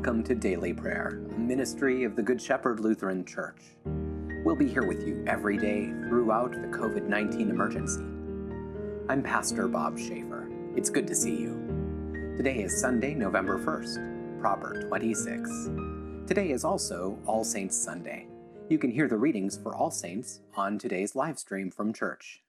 Welcome to Daily Prayer, a ministry of the Good Shepherd Lutheran Church. We'll be here with you every day throughout the COVID 19 emergency. I'm Pastor Bob Schaefer. It's good to see you. Today is Sunday, November 1st, Proper 26. Today is also All Saints Sunday. You can hear the readings for All Saints on today's live stream from church.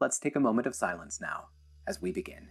Let's take a moment of silence now as we begin.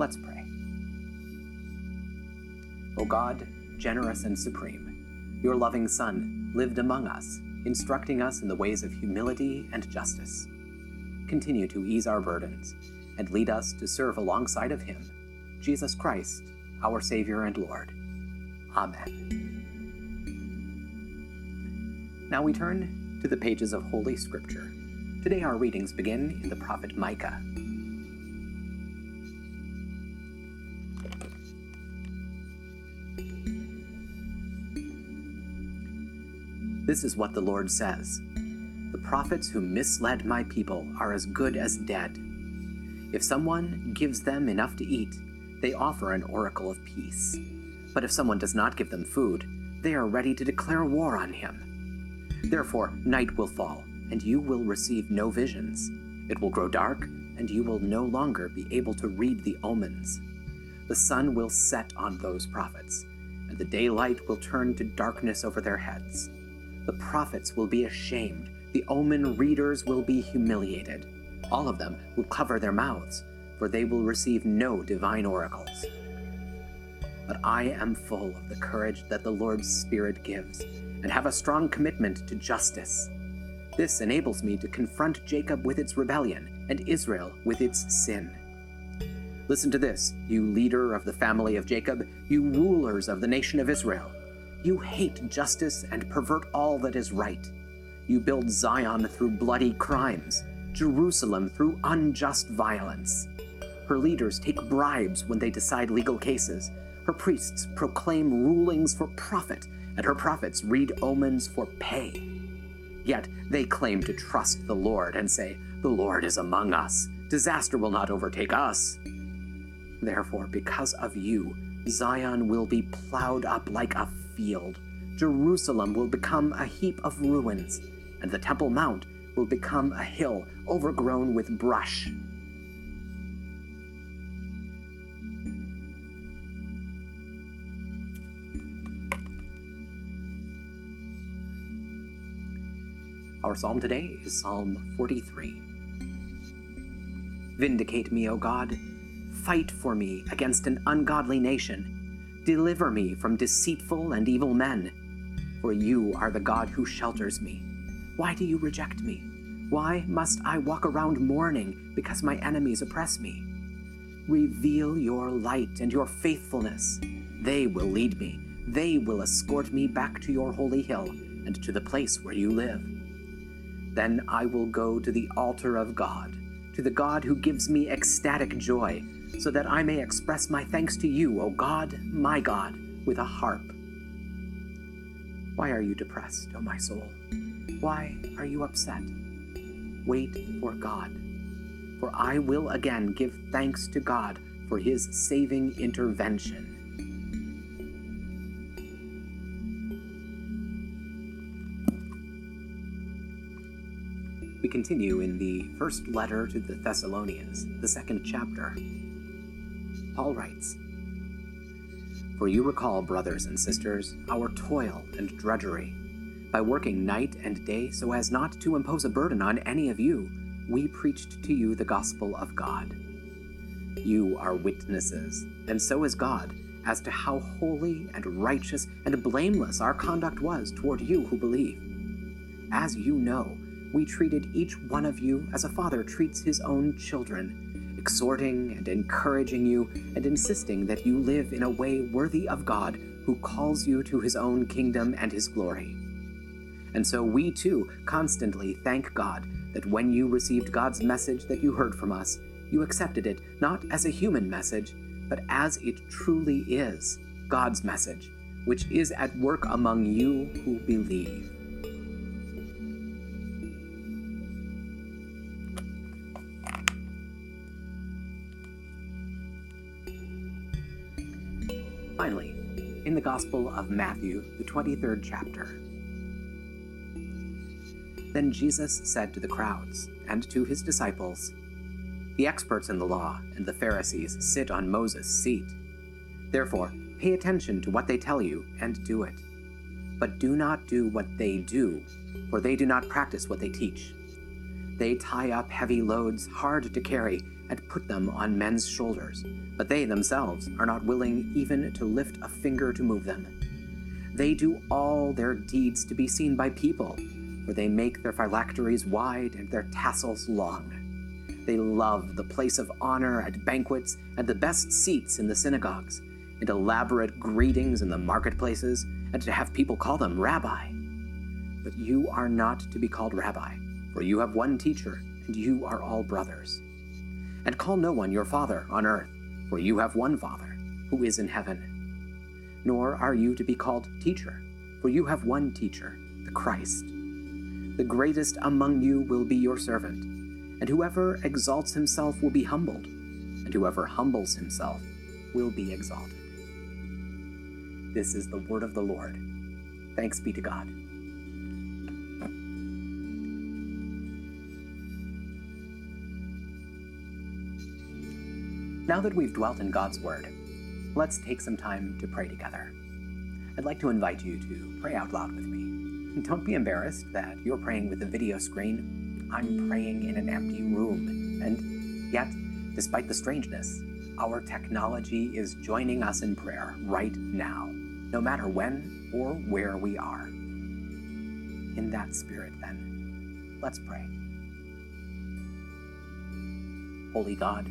Let's pray. O God, generous and supreme, your loving Son lived among us, instructing us in the ways of humility and justice. Continue to ease our burdens and lead us to serve alongside of him, Jesus Christ, our Savior and Lord. Amen. Now we turn to the pages of Holy Scripture. Today our readings begin in the prophet Micah. This is what the Lord says The prophets who misled my people are as good as dead. If someone gives them enough to eat, they offer an oracle of peace. But if someone does not give them food, they are ready to declare war on him. Therefore, night will fall, and you will receive no visions. It will grow dark, and you will no longer be able to read the omens. The sun will set on those prophets, and the daylight will turn to darkness over their heads. The prophets will be ashamed. The omen readers will be humiliated. All of them will cover their mouths, for they will receive no divine oracles. But I am full of the courage that the Lord's Spirit gives, and have a strong commitment to justice. This enables me to confront Jacob with its rebellion and Israel with its sin. Listen to this, you leader of the family of Jacob, you rulers of the nation of Israel. You hate justice and pervert all that is right. You build Zion through bloody crimes, Jerusalem through unjust violence. Her leaders take bribes when they decide legal cases. Her priests proclaim rulings for profit, and her prophets read omens for pay. Yet they claim to trust the Lord and say, The Lord is among us. Disaster will not overtake us. Therefore, because of you, Zion will be plowed up like a field. Jerusalem will become a heap of ruins, and the Temple Mount will become a hill overgrown with brush. Our psalm today is Psalm 43. Vindicate me, O God. Fight for me against an ungodly nation Deliver me from deceitful and evil men. For you are the God who shelters me. Why do you reject me? Why must I walk around mourning because my enemies oppress me? Reveal your light and your faithfulness. They will lead me. They will escort me back to your holy hill and to the place where you live. Then I will go to the altar of God, to the God who gives me ecstatic joy so that I may express my thanks to you, O God, my God, with a harp. Why are you depressed, O my soul? Why are you upset? Wait for God, for I will again give thanks to God for his saving intervention. We continue in the first letter to the Thessalonians, the second chapter. Paul writes For you recall, brothers and sisters, our toil and drudgery. By working night and day so as not to impose a burden on any of you, we preached to you the gospel of God. You are witnesses, and so is God, as to how holy and righteous and blameless our conduct was toward you who believe. as you know, we treated each one of you as a father treats his own children, exhorting and encouraging you and insisting that you live in a way worthy of God who calls you to his own kingdom and his glory. And so we too constantly thank God that when you received God's message that you heard from us, you accepted it not as a human message, but as it truly is God's message, which is at work among you who believe. Gospel of Matthew, the 23rd chapter, then Jesus said to the crowds and to his disciples, The experts in the law and the Pharisees sit on Moses' seat. Therefore, pay attention to what they tell you and do it. But do not do what they do, for they do not practice what they teach. They tie up heavy loads hard to carry and put them on men's shoulders, but they themselves are not willing even to lift a finger to move them. They do all their deeds to be seen by people for they make their phylacteries wide and their tassels long. They love the place of honor at banquets and the best seats in the synagogues, and elaborate greetings in the marketplaces, and to have people call them rabbi. But you are not to be called rabbi, for you have one teacher, and you are all brothers. And call no one your father on earth, for you have one Father, who is in heaven. Nor are you to be called teacher, for you have one teacher, the Christ. The greatest among you will be your servant, and whoever exalts himself will be humbled, and whoever humbles himself will be exalted. This is the word of the Lord. Thanks be to God. Now that we've dwelt in God's Word, let's take some time to pray together. I'd like to invite you to pray out loud with me. Don't be embarrassed that you're praying with a video screen. I'm praying in an empty room. And yet, despite the strangeness, our technology is joining us in prayer right now, no matter when or where we are. In that spirit, then, let's pray. Holy God,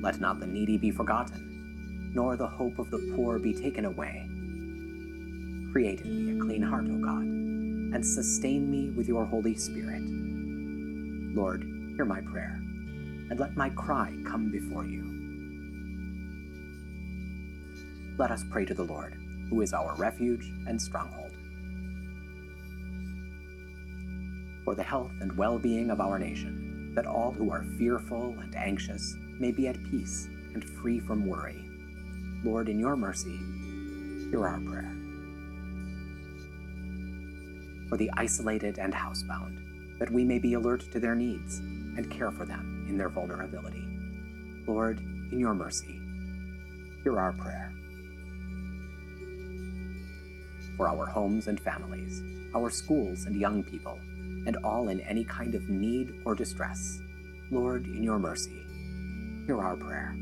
Let not the needy be forgotten, nor the hope of the poor be taken away Create in me a clean heart, O God, and sustain me with your Holy Spirit. Lord, hear my prayer, and let my cry come before you. Let us pray to the Lord, who is our refuge and stronghold. For the health and well being of our nation, that all who are fearful and anxious may be at peace and free from worry. Lord, in your mercy, hear our prayer. For the isolated and housebound, that we may be alert to their needs and care for them in their vulnerability. Lord, in your mercy, hear our prayer. For our homes and families, our schools and young people, and all in any kind of need or distress, Lord, in your mercy, hear our prayer.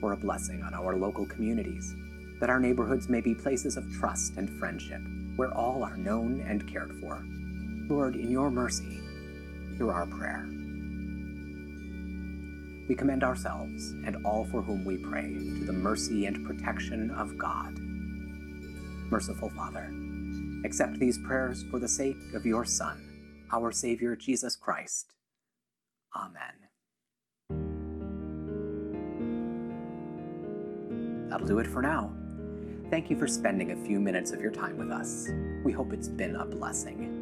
For a blessing on our local communities, that our neighborhoods may be places of trust and friendship, where all are known and cared for. Lord, in your mercy, hear our prayer. We commend ourselves and all for whom we pray to the mercy and protection of God. Merciful Father, accept these prayers for the sake of your Son, our Savior Jesus Christ. Amen. That'll do it for now. Thank you for spending a few minutes of your time with us. We hope it's been a blessing.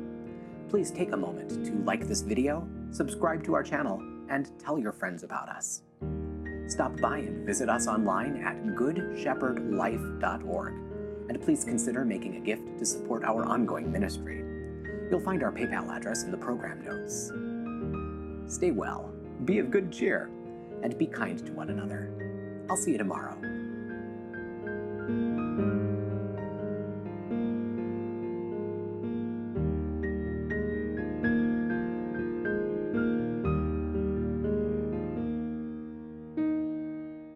Please take a moment to like this video, subscribe to our channel, and tell your friends about us. Stop by and visit us online at goodshepherdlife.org, and please consider making a gift to support our ongoing ministry. You'll find our PayPal address in the program notes. Stay well, be of good cheer, and be kind to one another. I'll see you tomorrow.